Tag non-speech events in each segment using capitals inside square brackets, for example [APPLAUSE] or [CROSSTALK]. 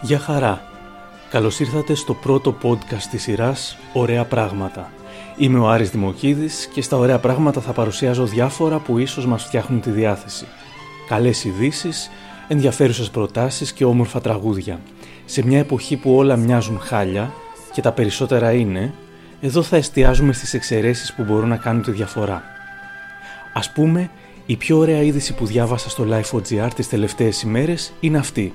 Γεια χαρά! Καλώς ήρθατε στο πρώτο podcast της σειράς «Ωραία πράγματα». Είμαι ο Άρης Δημοκίδης και στα «Ωραία πράγματα» θα παρουσιάζω διάφορα που ίσως μας φτιάχνουν τη διάθεση. Καλές ειδήσεις, ενδιαφέρουσες προτάσεις και όμορφα τραγούδια. Σε μια εποχή που όλα μοιάζουν χάλια και τα περισσότερα είναι, εδώ θα εστιάζουμε στις εξαιρέσεις που μπορούν να κάνουν τη διαφορά. Ας πούμε, η πιο ωραία είδηση που διάβασα στο Life.gr τις τελευταίες ημέρες είναι αυτή.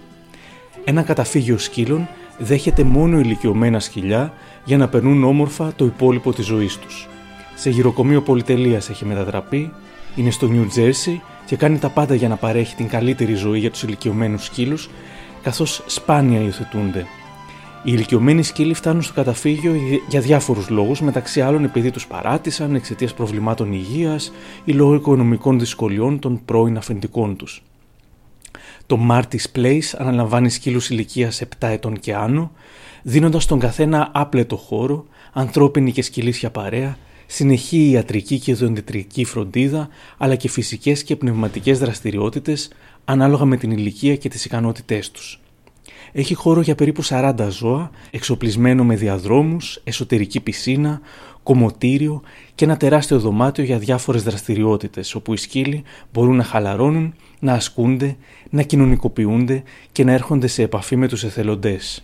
Ένα καταφύγιο σκύλων δέχεται μόνο ηλικιωμένα σκυλιά για να περνούν όμορφα το υπόλοιπο της ζωής τους. Σε γυροκομείο πολυτελείας έχει μετατραπεί, είναι στο New Jersey και κάνει τα πάντα για να παρέχει την καλύτερη ζωή για τους ηλικιωμένους σκύλους, καθώς σπάνια υιοθετούνται. Οι ηλικιωμένοι σκύλοι φτάνουν στο καταφύγιο για διάφορους λόγους, μεταξύ άλλων επειδή τους παράτησαν εξαιτίας προβλημάτων υγείας ή λόγω οικονομικών δυσκολιών των πρώην αφεντικών τους. Το Marty's Place αναλαμβάνει σκύλους ηλικίας 7 ετών και άνω, δίνοντας στον καθένα άπλετο χώρο, ανθρώπινη και σκυλίσια παρέα, συνεχή ιατρική και δοντιτρική φροντίδα, αλλά και φυσικές και πνευματικές δραστηριότητες ανάλογα με την ηλικία και τις ικανότητές τους. Έχει χώρο για περίπου 40 ζώα, εξοπλισμένο με διαδρόμους, εσωτερική πισίνα, κομμωτήριο και ένα τεράστιο δωμάτιο για διάφορες δραστηριότητες, όπου οι σκύλοι μπορούν να χαλαρώνουν, να ασκούνται, να κοινωνικοποιούνται και να έρχονται σε επαφή με τους εθελοντές.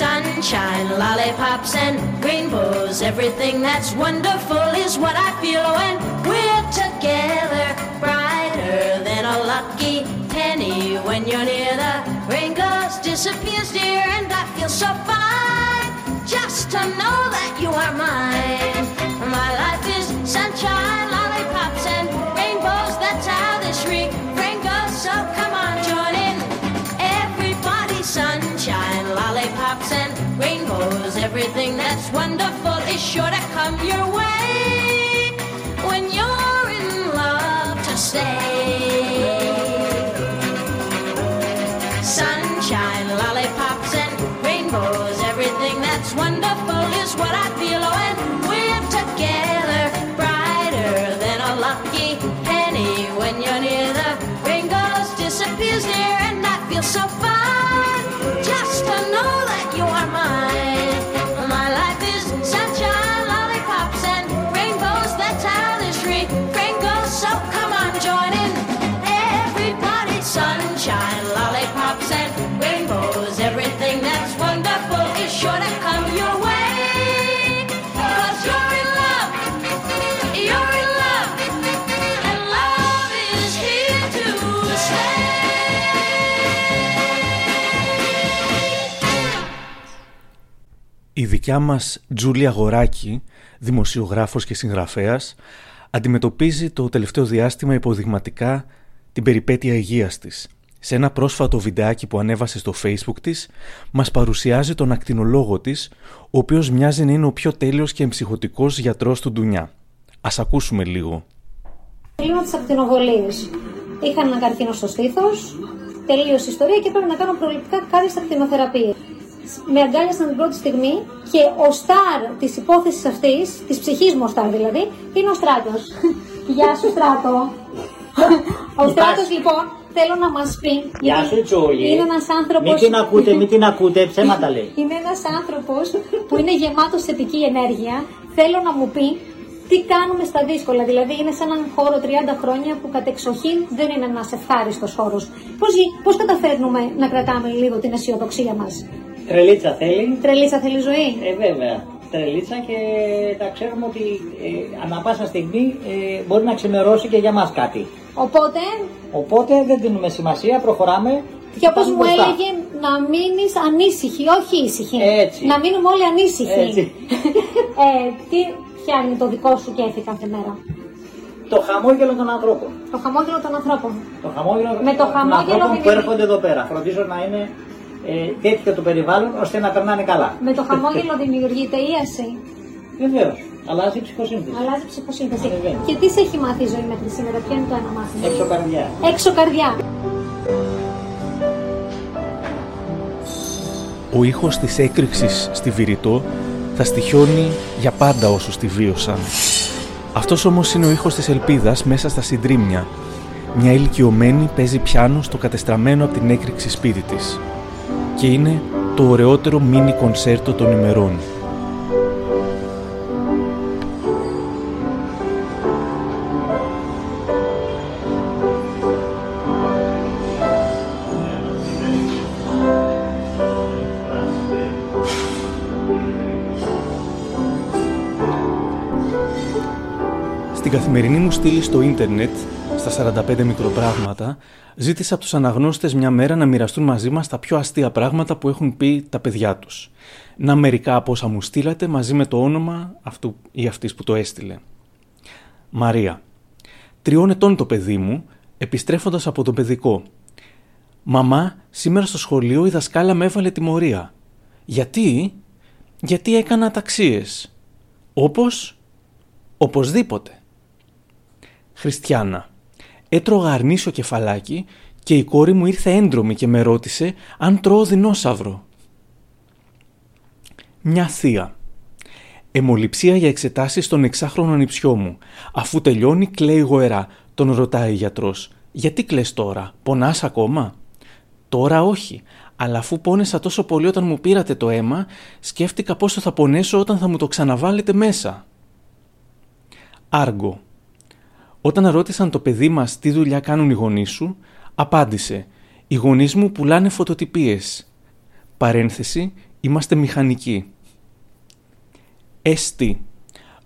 Sunshine, lollipops and rainbows Everything that's wonderful is what I feel when we're together Brighter than a lucky penny When you're near the rain goes, disappears dear And I feel so fine sure to come your way When you're in love to stay. Sunshine, lollipops and rainbows Everything that's wonderful is what I feel. Oh, when we're together Brighter than a lucky penny When you're near. The rain goes, disappears near And I feel so fine δικιά μας Τζούλια Γοράκη, δημοσιογράφος και συγγραφέας, αντιμετωπίζει το τελευταίο διάστημα υποδειγματικά την περιπέτεια υγείας της. Σε ένα πρόσφατο βιντεάκι που ανέβασε στο facebook της, μας παρουσιάζει τον ακτινολόγο της, ο οποίος μοιάζει να είναι ο πιο τέλειος και εμψυχωτικός γιατρός του Ντουνιά. Ας ακούσουμε λίγο. Κλείνω τις ακτινοβολίες. Είχα ένα καρκίνο στο στήθος, τελείωσε η ιστορία και πρέπει να κάνω προληπτικά κάτι στα ακτινοθεραπεία. Με αγκάλιασαν την πρώτη στιγμή και ο στάρ της υπόθεσης αυτής, της ψυχής μου ο στάρ δηλαδή, είναι ο στράτος. [LAUGHS] Γεια σου, στράτο. ο στράτος λοιπόν θέλω να μας πει. Γεια σου, Τζούλη. Είναι ένας άνθρωπο. Μην την ακούτε, μην την [LAUGHS] ακούτε, ψέματα λέει. Είναι ένας άνθρωπος που είναι γεμάτος θετική ενέργεια. Θέλω να μου πει τι κάνουμε στα δύσκολα. Δηλαδή, είναι σε έναν χώρο 30 χρόνια που κατεξοχήν δεν είναι ένας ευχάριστος χώρος. Πώς καταφέρνουμε να κρατάμε λίγο την αισιοδοξία μας; Τρελίτσα θέλει. Τρελίτσα θέλει ζωή. Ε, βέβαια. Τρελίτσα και τα ξέρουμε ότι ε, ανά πάσα στιγμή ε, μπορεί να ξημερώσει και για μας κάτι. Οπότε, Οπότε δεν δίνουμε σημασία, προχωράμε. και όπως πάμε μου μπροστά. έλεγε, να μείνεις ανήσυχη, όχι ήσυχη. Έτσι. Να μείνουμε όλοι ανήσυχοι. Έτσι. ε, τι φτιάχνει το δικό σου κέφι κάθε μέρα; Το χαμόγελο των ανθρώπων. Το χαμόγελο των ανθρώπων. Το χαμόγελο Με το των χαμόγελο ανθρώπων που δημιουργεί- έρχονται εδώ πέρα. Φροντίζω να είναι ε, τέτοιο το περιβάλλον ώστε να περνάνε καλά. Με το χαμόγελο δημιουργείται ίαση. Βεβαίως. Αλλάζει η ψυχοσύνθεση. Αλλάζει η ψυχοσύνθεση. Βεβαίως. Και τι σε έχει μάθει η ζωή μέχρι σήμερα, ποιο είναι το ένα μάθημα; Έξω καρδιά. Έξω καρδιά. Ο ήχος της έκρηξης στη Βηρητό θα στοιχιώνει για πάντα όσους τη βίωσαν. Αυτός όμως είναι ο ήχος της ελπίδας μέσα στα συντρίμμια. μια ηλικιωμένη παίζει πιάνο στο κατεστραμμένο από την έκρηξη σπίτι της. Και είναι το ωραιότερο μίνι κονσέρτο των ημερών. Στην καθημερινή μου στήλη στο ίντερνετ, στα 45 μικροπράγματα, ζήτησα από τους αναγνώστες μια μέρα να μοιραστούν μαζί μας τα πιο αστεία πράγματα που έχουν πει τα παιδιά τους. Να μερικά από όσα μου στείλατε μαζί με το όνομα αυτού ή αυτής που το έστειλε. Μαρία. Τριών ετών το παιδί μου, επιστρέφοντας από το παιδικό. Μαμά, σήμερα στο σχολείο η δασκάλα με έβαλε τιμωρία. Γιατί; Γιατί έκανα ταξίες. Όπως; Οπωσδήποτε. Χριστιανά. Έτρωγα αρνίσιο κεφαλάκι και η κόρη μου ήρθε έντρομη και με ρώτησε αν τρώω δεινόσαυρο. Μια θεία. Εμολυψία για εξετάσεις στον εξάχρονο ανιψιό μου. Αφού τελειώνει κλαίει γοερά. Τον ρωτάει η γιατρός. Γιατί κλαις τώρα, πονάς ακόμα; Τώρα όχι, αλλά αφού πόνεσα τόσο πολύ όταν μου πήρατε το αίμα, σκέφτηκα πόσο θα πονέσω όταν θα μου το ξαναβάλετε μέσα. Άργο. Όταν ρώτησαν το παιδί μας τι δουλειά κάνουν οι γονείς σου, απάντησε «Οι γονείς μου πουλάνε φωτοτυπίες». Παρένθεση «Είμαστε μηχανικοί». Εστί.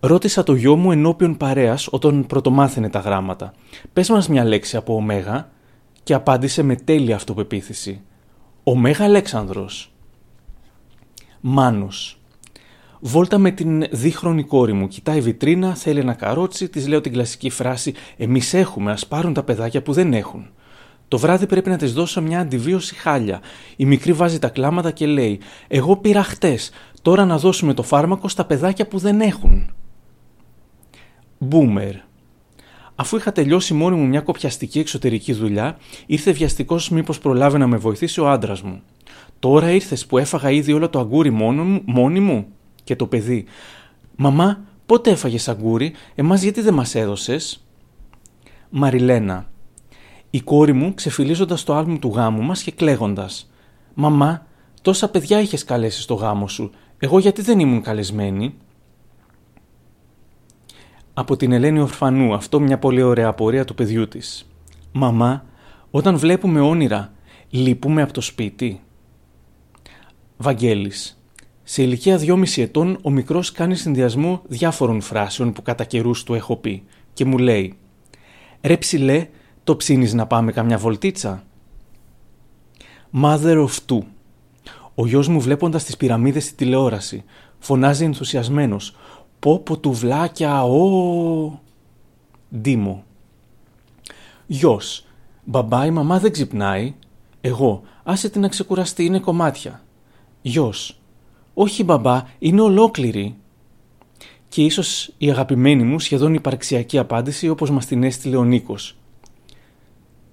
Ρώτησα το γιο μου ενώπιον παρέας όταν πρωτομάθαινε τα γράμματα. Πες μας μια λέξη από ωμέγα και απάντησε με τέλεια αυτοπεποίθηση. Ωμέγα Αλέξανδρος. Μάνος. Βόλτα με την δίχρονη κόρη μου. Κοιτάει βιτρίνα, θέλει ένα καρότσι, της λέω την κλασική φράση Εμείς έχουμε, ας πάρουν τα παιδάκια που δεν έχουν. Το βράδυ πρέπει να της δώσω μια αντιβίωση χάλια. Η μικρή βάζει τα κλάματα και λέει: Εγώ πήρα χτες. Τώρα να δώσουμε το φάρμακο στα παιδάκια που δεν έχουν. Μπούμερ. Αφού είχα τελειώσει μόνη μου μια κοπιαστική εξωτερική δουλειά, ήρθε βιαστικός μήπως προλάβει να με βοηθήσει ο άντρας μου. Τώρα ήρθες που έφαγα ήδη όλο το αγκούρι μόνη μου; Και το παιδί. «Μαμά, πότε έφαγες αγκούρι, εμάς γιατί δεν μας έδωσες» Μαριλένα Η κόρη μου ξεφυλίζοντας το άλμου του γάμου μας και κλαίγοντας «Μαμά, τόσα παιδιά είχες καλέσει στο γάμο σου, εγώ γιατί δεν ήμουν καλεσμένη» Από την Ελένη Ορφανού, αυτό μια πολύ ωραία απορία του παιδιού της. «Μαμά, όταν βλέπουμε όνειρα, λείπουμε από το σπίτι» Βαγγέλης σε ηλικία 2,5 ετών, ο μικρός κάνει συνδυασμό διάφορων φράσεων που κατά καιρούς του έχω πει και μου λέει: Ρε ψηλέ, το ψήνεις να πάμε καμιά βολτίτσα; Mother of two. Ο γιος μου βλέποντας τις πυραμίδες στη τηλεόραση φωνάζει ενθουσιασμένος «Πω πω τουβλάκια, ο...» Ντίμο. Γιος. Μπαμπά η μαμά δεν ξυπνάει. Εγώ. Άσε την να ξεκουραστεί, είναι κομμάτια. Γιος. «Όχι μπαμπά, είναι ολόκληρη». Και ίσως η αγαπημένη μου σχεδόν υπαρξιακή απάντηση όπως μας την έστειλε ο Νίκος.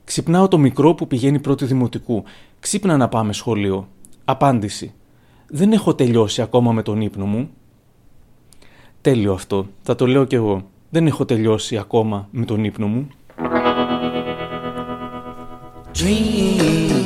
Ξυπνάω το μικρό που πηγαίνει πρώτη δημοτικού. Ξύπνα να πάμε σχολείο. Απάντηση. Δεν έχω τελειώσει ακόμα με τον ύπνο μου. Τέλειο αυτό. Θα το λέω κι εγώ. Δεν έχω τελειώσει ακόμα με τον ύπνο μου. And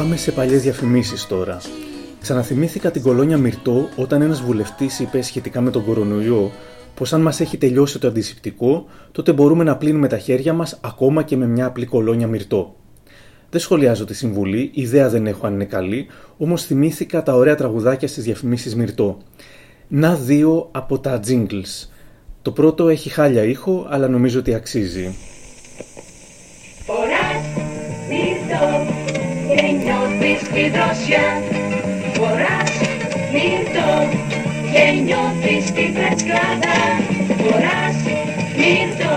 Πάμε σε παλιές διαφημίσεις τώρα. Ξαναθυμήθηκα την κολόνια Μυρτό όταν ένας βουλευτής είπε σχετικά με τον κορονοϊό πως αν μας έχει τελειώσει το αντισηπτικό, τότε μπορούμε να πλύνουμε τα χέρια μας ακόμα και με μια απλή κολόνια Μυρτό. Δεν σχολιάζω τη συμβουλή, ιδέα δεν έχω αν είναι καλή, όμως θυμήθηκα τα ωραία τραγουδάκια στις διαφημίσεις Μυρτό. Να δύο από τα jingles. Το πρώτο έχει χάλια ήχο, αλλά νομίζω ότι αξίζει. Νιώθεις τη δροσιά Φοράς μυρτό και νιώθεις τη φρεσκάδα Φοράς μυρτό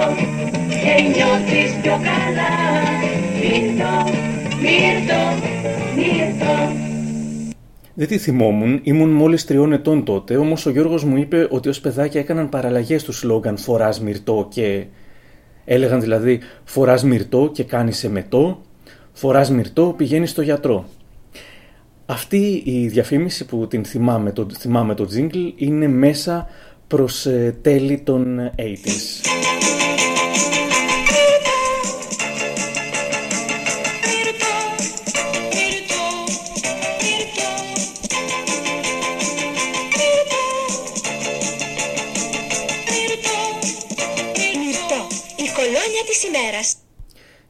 και νιώθεις πιο καλά Μυρτό, μυρτό, μυρτό δεν τη θυμόμουν, ήμουν μόλις τριών ετών τότε, όμως ο Γιώργος μου είπε ότι ως παιδάκια έκαναν παραλλαγές του σλόγγαν Φοράς μυρτό και. Έλεγαν δηλαδή Φοράς μυρτό και κάνεις εμετό, Φοράς μυρτό πηγαίνεις στο γιατρό. Αυτή η διαφήμιση που την θυμάμαι το, θυμάμαι το jingle είναι μέσα προς ε, τέλη των 80's.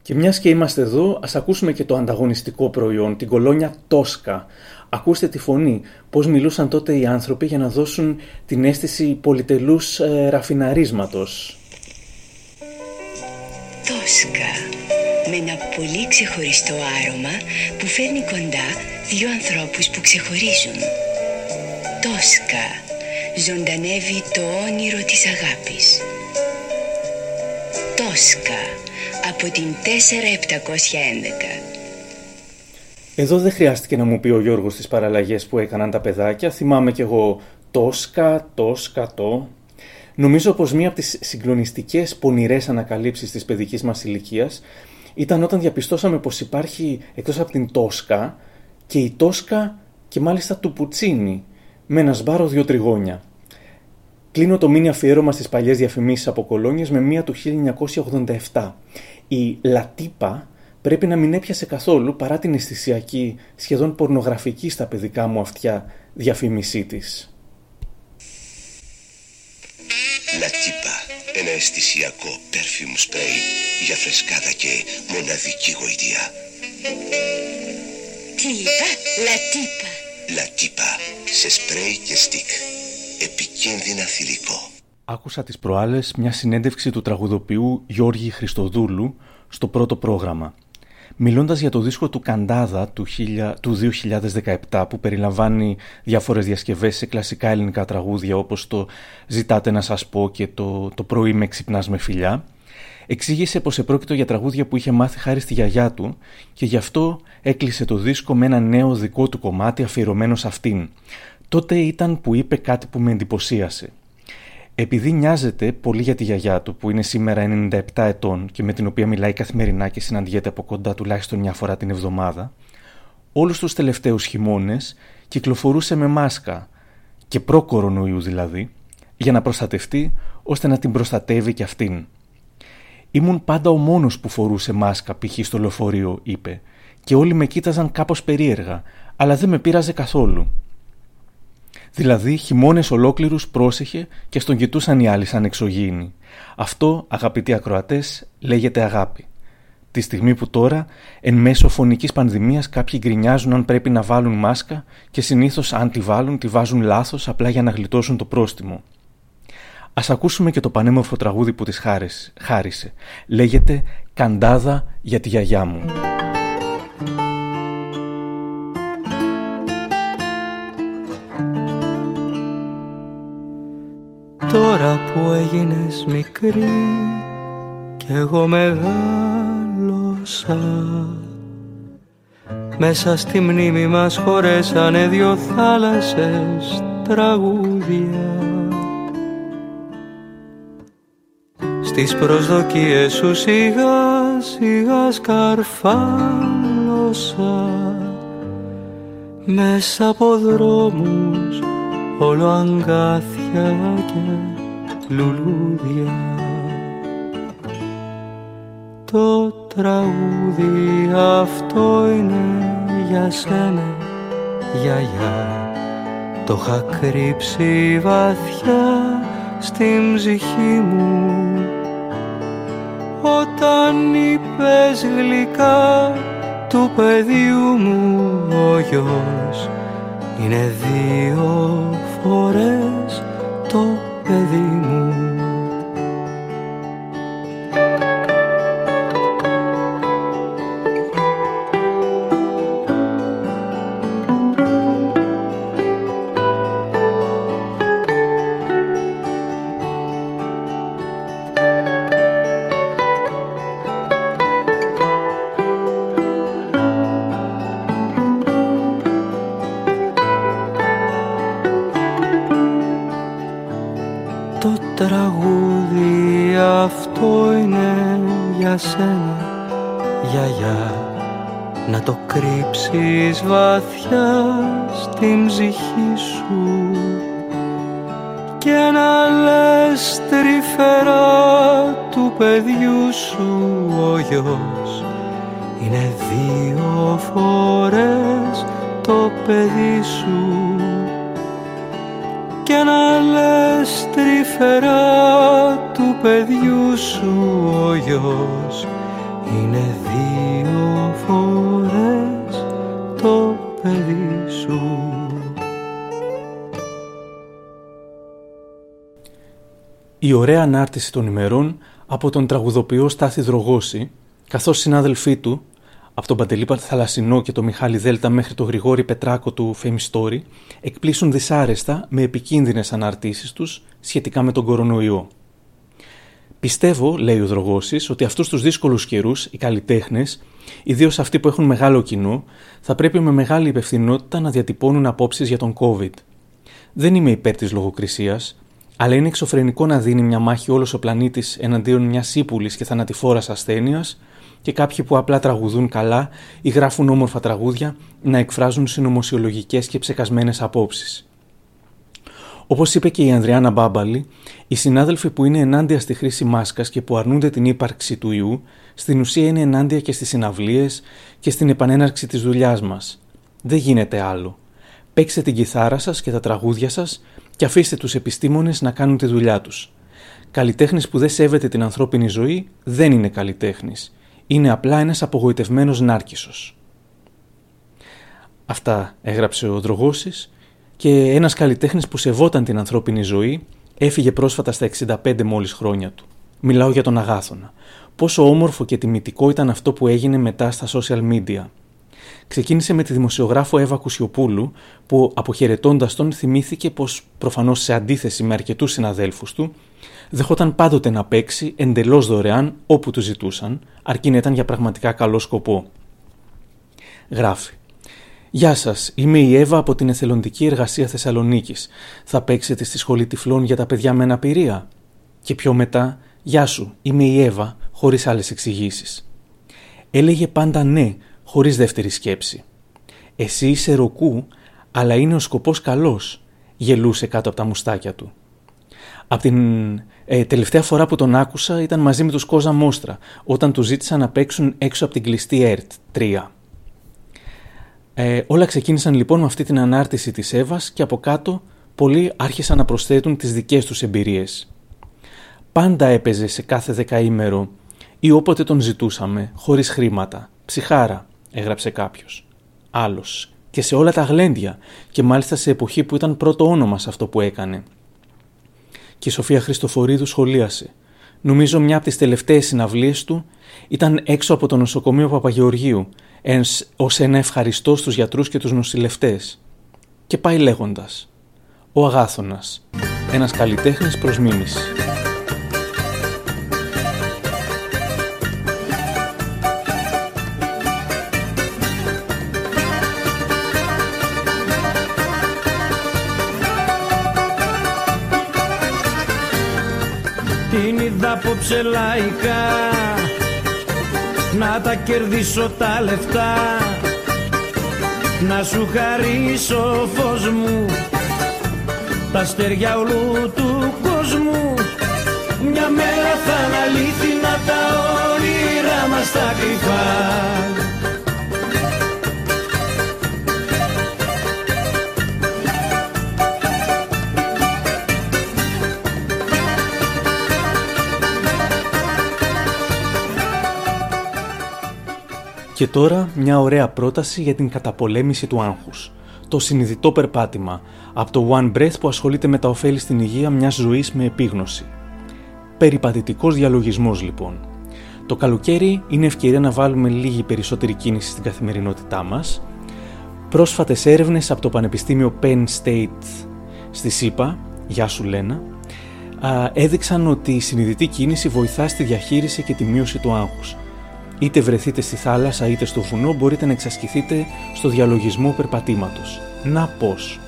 Και μιας και είμαστε εδώ, ας ακούσουμε και το ανταγωνιστικό προϊόν, την κολόνια Τόσκα. Ακούστε τη φωνή, πώς μιλούσαν τότε οι άνθρωποι για να δώσουν την αίσθηση πολυτελούς ε, ραφιναρίσματος. Τόσκα, με ένα πολύ ξεχωριστό άρωμα που φέρνει κοντά δύο ανθρώπους που ξεχωρίζουν. Τόσκα, ζωντανεύει το όνειρο της αγάπης. Τόσκα, από την 4711. Εδώ δεν χρειάστηκε να μου πει ο Γιώργος τις παραλλαγές που έκαναν τα παιδάκια. Θυμάμαι κι εγώ τόσκα, τόσκα, το. Νομίζω πως μία από τις συγκλονιστικές πονηρές ανακαλύψεις της παιδικής μας ηλικίας ήταν όταν διαπιστώσαμε πως υπάρχει εκτός από την τόσκα και η τόσκα και μάλιστα του πουτσίνι με ένα σμπάρο δύο τριγώνια. Κλείνω το μήνυμα αφιέρωμα στις παλιές διαφημίσεις από κολόνιες με μία του 1987 η Λατίπα πρέπει να μην έπιασε καθόλου παρά την αισθησιακή, σχεδόν πορνογραφική στα παιδικά μου αυτιά διαφήμισή της. Λατίπα, ένα αισθησιακό perfume spray για φρεσκάδα και μοναδική γοητεία. Τι είπα, Λατίπα. Λατίπα, σε σπρέι και στικ. Επικίνδυνα θηλυκό. Άκουσα τις προάλλες μια συνέντευξη του τραγουδοποιού Γιώργη Χριστοδούλου στο πρώτο πρόγραμμα. Μιλώντας για το δίσκο του Καντάδα του, του 2017 που περιλαμβάνει διάφορες διασκευές σε κλασικά ελληνικά τραγούδια όπως το «Ζητάτε να σας πω» και το, το «Πρωί με ξυπνάς με φιλιά», εξήγησε πως επρόκειτο για τραγούδια που είχε μάθει χάρη στη γιαγιά του και γι' αυτό έκλεισε το δίσκο με ένα νέο δικό του κομμάτι αφιερωμένο σε αυτήν. Τότε ήταν που είπε κάτι που με εντυπωσίασε – επειδή νοιάζεται πολύ για τη γιαγιά του, που είναι σήμερα 97 ετών και με την οποία μιλάει καθημερινά και συναντιέται από κοντά τουλάχιστον μια φορά την εβδομάδα, όλους τους τελευταίους χειμώνες κυκλοφορούσε με μάσκα, και προ-κορονοϊού δηλαδή, για να προστατευτεί ώστε να την προστατεύει και αυτήν. Ήμουν πάντα ο μόνος που φορούσε μάσκα π.χ. στο λεωφορείο, είπε, και όλοι με κοίταζαν κάπως περίεργα, αλλά δεν με πείραζε καθόλου. Δηλαδή, χειμώνες ολόκληρους πρόσεχε και στον κοιτούσαν οι άλλοι σαν εξωγήινοι. Αυτό, αγαπητοί ακροατές, λέγεται αγάπη. Τη στιγμή που τώρα, εν μέσω φωνικής πανδημίας, κάποιοι γκρινιάζουν αν πρέπει να βάλουν μάσκα και συνήθως, αν τη βάλουν, τη βάζουν λάθος απλά για να γλιτώσουν το πρόστιμο. Α ακούσουμε και το πανέμορφο τραγούδι που της χάρισε. Λέγεται Καντάδα για τη γιαγιά μου. Τώρα που έγινες μικρή κι εγώ μεγάλωσα. Μέσα στη μνήμη μας χωρέσανε δυο θάλασσες τραγούδια. Στις προσδοκίες σου σιγά σιγά σκαρφάλωσα. Μέσα από δρόμους όλο αγκάθια και λουλούδια. Το τραγούδι αυτό είναι για σένα γιαγιά το είχα κρύψει βαθιά στην ψυχή μου. Όταν είπες γλυκά του παιδιού μου ο γιος είναι δύο φορές το παιδί μου σου και να λες τρυφερά του παιδιού σου ο γιος είναι δύο φορές το παιδί σου. Η ωραία ανάρτηση των ημερών από τον τραγουδοποιό Στάθη Δρογόση, καθώς συνάδελφοί του, από τον Παντελή Θαλασσινό και τον Μιχάλη Δέλτα μέχρι τον Γρηγόρη Πετράκο του Fame Story, εκπλήσουν δυσάρεστα με επικίνδυνες αναρτήσεις τους σχετικά με τον κορονοϊό. Πιστεύω, λέει ο Δρογόσης, ότι αυτούς τους δύσκολους καιρούς οι καλλιτέχνες, ιδίως αυτοί που έχουν μεγάλο κοινό, θα πρέπει με μεγάλη υπευθυνότητα να διατυπώνουν απόψεις για τον COVID. Δεν είμαι υπέρ της λογοκρισίας, αλλά είναι εξωφρενικό να δίνει μια μάχη όλος ο πλανήτης εναντίον μιας ύπουλη και θανατηφόρας ασθένειας και κάποιοι που απλά τραγουδούν καλά ή γράφουν όμορφα τραγούδια να εκφράζουν συνωμοσιολογικές και ψεκασμένες απόψεις. Όπως είπε και η Ανδριάνα Μπάμπαλη, οι συνάδελφοι που είναι ενάντια στη χρήση μάσκας και που αρνούνται την ύπαρξη του ιού, στην ουσία είναι ενάντια και στις συναυλίες και στην επανέναρξη της δουλειάς μας. Δεν γίνεται άλλο. Παίξτε την κιθάρα σας και τα τραγούδια σας και αφήστε τους επιστήμονες να κάνουν τη δουλειά τους. Καλλιτέχνης που δεν σέβεται την ανθρώπινη ζωή δεν είναι καλλιτέχνης. Είναι απλά ένας απογοητευμένος νάρκισο. Αυτά έγραψε ο Δρογόσης και ένας καλλιτέχνης που σεβόταν την ανθρώπινη ζωή έφυγε πρόσφατα στα 65 μόλις χρόνια του. Μιλάω για τον Αγάθωνα. Πόσο όμορφο και τιμητικό ήταν αυτό που έγινε μετά στα social media. Ξεκίνησε με τη δημοσιογράφο Εύα Κουσιοπούλου, που αποχαιρετώντας τον θυμήθηκε πως προφανώς σε αντίθεση με αρκετούς συναδέλφους του, δεχόταν πάντοτε να παίξει εντελώς δωρεάν όπου του ζητούσαν, αρκεί να ήταν για πραγματικά καλό σκοπό. Γράφει. Γεια σας, είμαι η Εύα από την Εθελοντική Εργασία Θεσσαλονίκης. Θα παίξετε στη σχολή τυφλών για τα παιδιά με αναπηρία. Και πιο μετά, Γεια σου, είμαι η Εύα, χωρίς άλλες εξηγήσεις. Έλεγε πάντα ναι, χωρίς δεύτερη σκέψη. Εσύ είσαι ροκού, αλλά είναι ο σκοπός καλός, γελούσε κάτω από τα μουστάκια του. Από την ε, τελευταία φορά που τον άκουσα ήταν μαζί με τους Κόζα Μόστρα, όταν του ζήτησαν να παίξουν έξω από την κλειστή ΕΡΤ 3. Ε, όλα ξεκίνησαν λοιπόν με αυτή την ανάρτηση της Εύας και από κάτω πολλοί άρχισαν να προσθέτουν τις δικές τους εμπειρίες. Πάντα έπαιζε σε κάθε δεκαήμερο ή όποτε τον ζητούσαμε, χωρίς χρήματα. Ψυχάρα, έγραψε κάποιος. Άλλος. Και σε όλα τα γλέντια και μάλιστα σε εποχή που ήταν πρώτο όνομα σε αυτό που έκανε. Και η Σοφία Χριστοφορίδου σχολίασε. Νομίζω μια από τις τελευταίες συναυλίες του ήταν έξω από το νοσοκομείο Παπαγεωργίου ως ένα ευχαριστώ στους γιατρούς και τους νοσηλευτές. Και πάει λέγοντας «Ο Αγάθωνας, ένας καλλιτέχνης προς μίμηση». Απόψε λαϊκά να τα κερδίσω τα λεφτά. Να σου χαρίσω φως μου. Τα αστέρια όλου του κόσμου. Μια μέρα θα είναι τα όνειρά μας τα κρυφά Και τώρα μια ωραία πρόταση για την καταπολέμηση του άγχους. Το συνειδητό περπάτημα από το One Breath που ασχολείται με τα ωφέλη στην υγεία μιας ζωής με επίγνωση. Περιπατητικός διαλογισμός λοιπόν. Το καλοκαίρι είναι ευκαιρία να βάλουμε λίγη περισσότερη κίνηση στην καθημερινότητά μας. Πρόσφατες έρευνες από το Πανεπιστήμιο Penn State στη ΣΥΠΑ, γεια σου Λένα, έδειξαν ότι η συνειδητή κίνηση βοηθά στη διαχείριση και τη μείωση του άγχους Είτε βρεθείτε στη θάλασσα είτε στο βουνό μπορείτε να εξασκηθείτε στο διαλογισμό περπατήματος. Να πώς.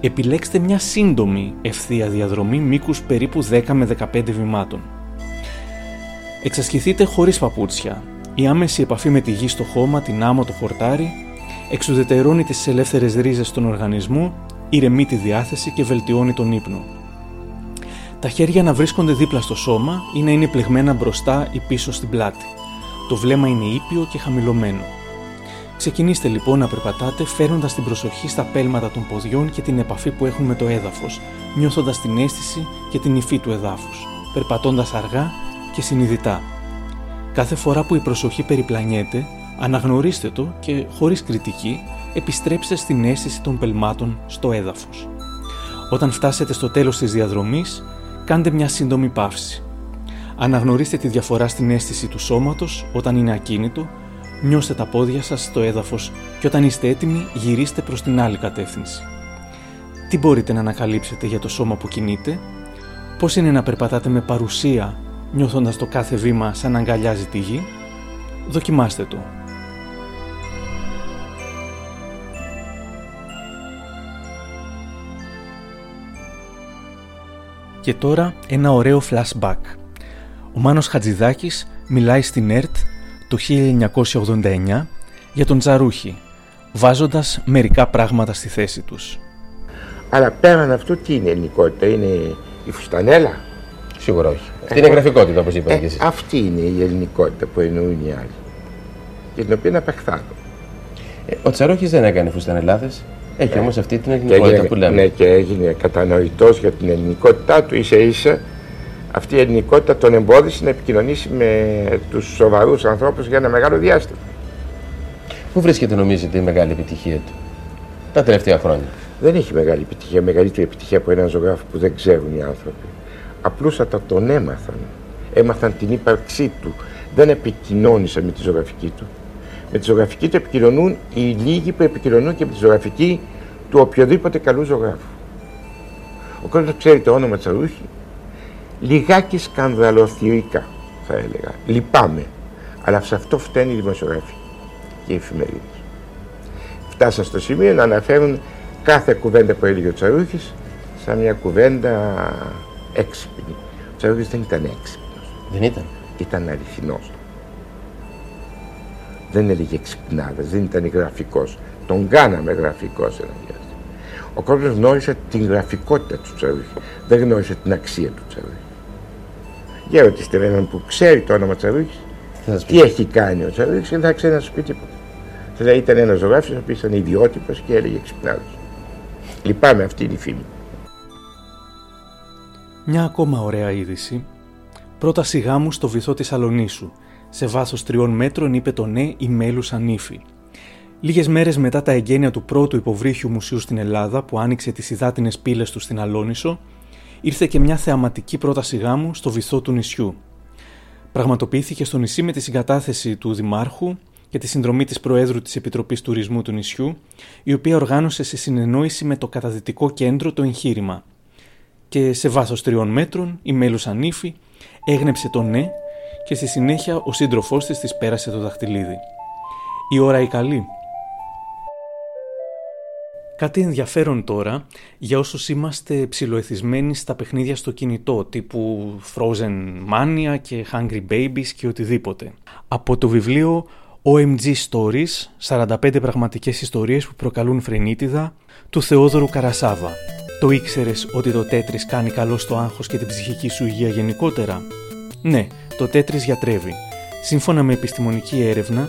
Επιλέξτε μια σύντομη ευθεία διαδρομή μήκους περίπου 10 με 15 βημάτων. Εξασκηθείτε χωρίς παπούτσια. Η άμεση επαφή με τη γη στο χώμα, την άμμο, το χορτάρι, εξουδετερώνει τις ελεύθερες ρίζες στον οργανισμό, ηρεμεί τη διάθεση και βελτιώνει τον ύπνο. Τα χέρια να βρίσκονται δίπλα στο σώμα ή να είναι πλεγμένα μπροστά ή πίσω στην πλάτη. Το βλέμμα είναι ήπιο και χαμηλωμένο. Ξεκινήστε λοιπόν να περπατάτε φέρνοντας την προσοχή στα πέλματα των ποδιών και την επαφή που έχουν με το έδαφος, νιώθοντας την αίσθηση και την υφή του εδάφους, περπατώντας αργά και συνειδητά. Κάθε φορά που η προσοχή περιπλανιέται, αναγνωρίστε το και χωρίς κριτική επιστρέψτε στην αίσθηση των πελμάτων στο έδαφος. Όταν φτάσετε στο τέλος της διαδρομής, κάντε μια σύντομη παύση. Αναγνωρίστε τη διαφορά στην αίσθηση του σώματος όταν είναι ακίνητο, νιώστε τα πόδια σας στο έδαφος και όταν είστε έτοιμοι γυρίστε προς την άλλη κατεύθυνση. Τι μπορείτε να ανακαλύψετε για το σώμα που κινείτε, πώς είναι να περπατάτε με παρουσία νιώθοντας το κάθε βήμα σαν να αγκαλιάζει τη γη, δοκιμάστε το. Και τώρα ένα ωραίο flashback. Ο Μάνος Χατζηδάκης μιλάει στην ΕΡΤ το 1989 για τον Τζαρούχη, βάζοντας μερικά πράγματα στη θέση τους. Αλλά πέραν αυτού τι είναι η ελληνικότητα, είναι η φουστανέλα; Σίγουρα όχι. Αυτή είναι η γραφικότητα όπως είπατε ε, εσείς. Αυτή είναι η ελληνικότητα που εννοούν οι άλλοι και την οποία απεχθάνω. Ε, ο Τσαρούχης δεν έκανε φουστανελάδες. Έχει ε, όμως αυτή την ελληνικότητα που λέμε. Ναι, και έγινε κατανοητός για την ελληνικότητά του ίσα ίσα αυτή η ελληνικότητα τον εμπόδισε να επικοινωνήσει με τους σοβαρούς ανθρώπους για ένα μεγάλο διάστημα. Πού βρίσκεται νομίζετε η μεγάλη επιτυχία του τα τελευταία χρόνια; Δεν έχει μεγάλη επιτυχία, μεγαλύτερη επιτυχία από έναν ζωγράφο που δεν ξέρουν οι άνθρωποι. Απλούστατα τον έμαθαν. Έμαθαν την ύπαρξή του. Δεν επικοινώνησαν με τη ζωγραφική του. Με τη ζωγραφική του επικοινωνούν οι λίγοι που επικοινωνούν και με τη ζωγραφική του οποιοδήποτε καλού ζωγράφου. Ο κόσμος ξέρει το όνομα Τσαρούχη, λιγάκι σκανδαλοθυρικά θα έλεγα. Λυπάμαι. Αλλά σε αυτό φταίνει η δημοσιογραφία και οι εφημερίδες. Φτάσα στο σημείο να αναφέρουν κάθε κουβέντα που έλεγε ο Τσαρούχης σαν μια κουβέντα έξυπνη. Ο Τσαρούχης δεν ήταν έξυπνος. Δεν ήταν. Ήταν αληθινός. Δεν έλεγε εξυπνάδες, δεν ήταν γραφικός. Τον κάναμε γραφικός ένα διάστημα. Ο κόσμος γνώρισε την γραφικότητα του Τσαρούχη. Δεν γνώρισε την αξία του Τσαρούχη. Για ρωτήστε έναν που ξέρει το όνομα Τσαρούχης, τι έχει κάνει ο Τσαρούχης και δεν θα ξέρει να σου πει τίποτα. Δηλαδή ήταν ένας ζωγράφος ο οποίος ήταν ιδιότυπος και έλεγε ξυπνάδος. Λυπάμαι, αυτή είναι η φήμη. Μια ακόμα ωραία είδηση. Πρόταση γάμου στο βυθό της Αλονίσου. Σε βάθος τριών μέτρων είπε το ναι η μέλου ανήφη. Λίγες μέρες μετά τα εγγένεια του πρώτου υποβρύχιου μουσείου στην Ελλάδα που άνοιξε τις υδάτινες πύλες του στην Αλόνισο, ήρθε και μια θεαματική πρόταση γάμου στο βυθό του νησιού. Πραγματοποιήθηκε στο νησί με τη συγκατάθεση του Δημάρχου και τη συνδρομή της Προέδρου της Επιτροπής Τουρισμού του νησιού, η οποία οργάνωσε σε συνεννόηση με το καταδυτικό κέντρο το εγχείρημα. Και σε βάθος τριών μέτρων η μέλους Ανήφη έγνεψε το ναι και στη συνέχεια ο σύντροφός της της πέρασε το δαχτυλίδι. Η ώρα η καλή Κάτι ενδιαφέρον τώρα για όσους είμαστε ψιλοεθισμένοι στα παιχνίδια στο κινητό τύπου Frozen Mania και Hungry Babies και οτιδήποτε. Από το βιβλίο OMG Stories, 45 πραγματικές ιστορίες που προκαλούν φρενίτιδα, του Θεόδωρου Καρασάβα. Το ήξερες ότι το τέτρις κάνει καλό στο άγχος και την ψυχική σου υγεία γενικότερα; Ναι, το τέτρις γιατρεύει. Σύμφωνα με επιστημονική έρευνα,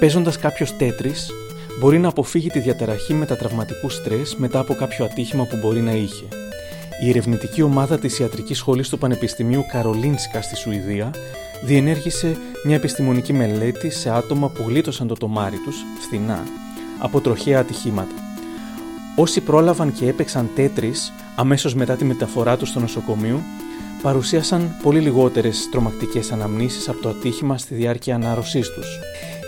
παίζοντας κάποιος τέτρις, μπορεί να αποφύγει τη διαταραχή μετατραυματικού στρες μετά από κάποιο ατύχημα που μπορεί να είχε. Η ερευνητική ομάδα της Ιατρικής Σχολής του Πανεπιστημίου Καρολίνσκα στη Σουηδία διενέργησε μια επιστημονική μελέτη σε άτομα που γλίτωσαν το τομάρι τους, φθηνά, από τροχαία ατυχήματα. Όσοι πρόλαβαν και έπαιξαν τέτρις αμέσως μετά τη μεταφορά τους στο νοσοκομείο, παρουσίασαν πολύ λιγότερες τρομακτικές αναμνήσεις από το ατύχημα στη διάρκεια ανάρρωσής τους.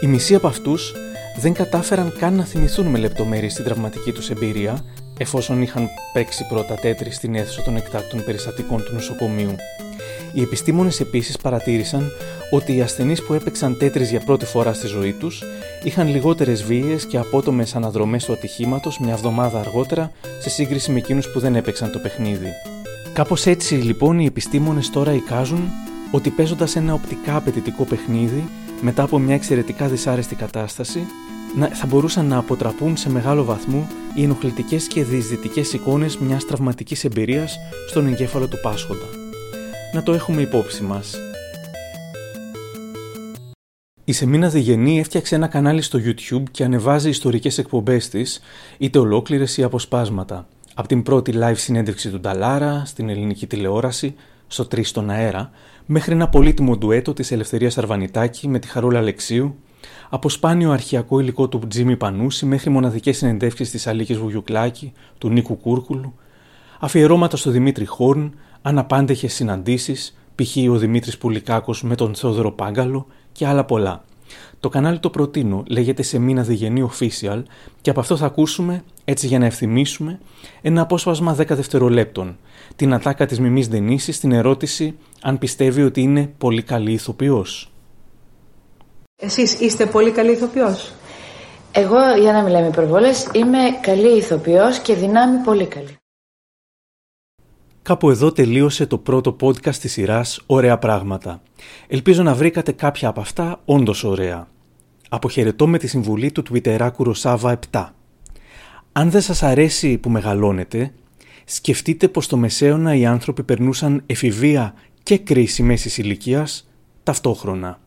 Οι μισοί από αυτούς δεν κατάφεραν καν να θυμηθούν με λεπτομέρειες την τραυματική τους εμπειρία, εφόσον είχαν παίξει πρώτα τέτρι στην αίθουσα των εκτάκτων περιστατικών του νοσοκομείου. Οι επιστήμονες επίσης παρατήρησαν ότι οι ασθενείς που έπαιξαν τέτρις για πρώτη φορά στη ζωή τους είχαν λιγότερες βίαιε και απότομες αναδρομές του ατυχήματος μια εβδομάδα αργότερα σε σύγκριση με εκείνους που δεν έπαιξαν το παιχνίδι. Κάπως έτσι λοιπόν οι επιστήμονες τώρα εικάζουν ότι παίζοντας ένα οπτικά απαιτητικό παιχνίδι μετά από μια εξαιρετικά δυσάρεστη κατάσταση, θα μπορούσαν να αποτραπούν σε μεγάλο βαθμό οι ενοχλητικές και διεισδυτικές εικόνες μιας τραυματικής εμπειρίας στον εγκέφαλο του πάσχοντα. Να το έχουμε υπόψη μας. Η Σεμίνα Διγενή έφτιαξε ένα κανάλι στο YouTube και ανεβάζει ιστορικές εκπομπές της, είτε ολόκληρες ή αποσπάσματα. Από την πρώτη live συνέντευξη του Νταλάρα, στην ελληνική τηλεόραση, στο 3 στον αέρα, μέχρι ένα πολύτιμο ντουέτο της Ελευθερίας Αρβανιτάκη με τη Χαρούλα Αλεξίου, από σπάνιο αρχιακό υλικό του Τζίμι Πανούση μέχρι μοναδικές συνεντεύξεις της Αλίκης Βουγιουκλάκη, του Νίκου Κούρκουλου, αφιερώματα στο Δημήτρη Χόρν, αναπάντεχες συναντήσεις, π.χ. ο Δημήτρης Πουλικάκος με τον Θεόδωρο Πάγκαλο και άλλα πολλά. Το κανάλι το προτείνω, λέγεται σε μήνα Διγενή Official και από αυτό θα ακούσουμε, έτσι για να ευθυμίσουμε, ένα απόσπασμα 10 δευτερολέπτων. Την ατάκα της Μιμής Δενήσης στην ερώτηση αν πιστεύει ότι είναι πολύ καλή ηθοποιός. Εσείς είστε πολύ καλή ηθοποιός; Εγώ, για να μιλάμε υπερβολές, είμαι καλή ηθοποιός και δυνάμει πολύ καλή. Κάπου εδώ τελείωσε το πρώτο podcast της σειράς «Ωραία πράγματα». Ελπίζω να βρήκατε κάποια από αυτά όντως ωραία. Αποχαιρετώ με τη συμβουλή του Twitterάκου Ρωσάβα 7. Αν δεν σας αρέσει που μεγαλώνετε, σκεφτείτε πως στο Μεσαίωνα οι άνθρωποι περνούσαν εφηβεία και κρίση μέσης ηλικίας ταυτόχρονα.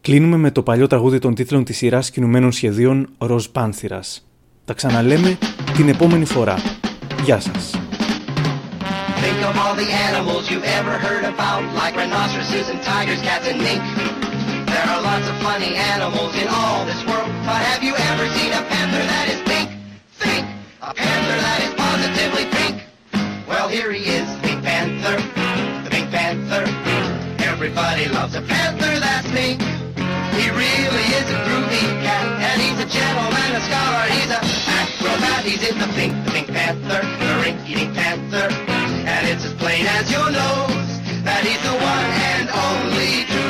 Κλείνουμε με το παλιό τραγούδι των τίτλων της σειράς κινουμένων σχεδίων Ροζ Πάνθυρας. Τα ξαναλέμε την επόμενη φορά. Γεια σας. Think of all the animals you've ever heard about, like rhinoceroses and tigers, cats and mink. There are lots of funny animals in all this world, but have you ever seen a panther that is pink? Think! A panther that is pink. Well, here he is, the Pink Panther, the Pink Panther. Everybody loves a panther that's me. He really is a groovy cat, and he's a gentleman, a scholar, he's a acrobat. He's in the pink, the Pink Panther, the rink-eating panther. And it's as plain as your nose that he's the one and only truly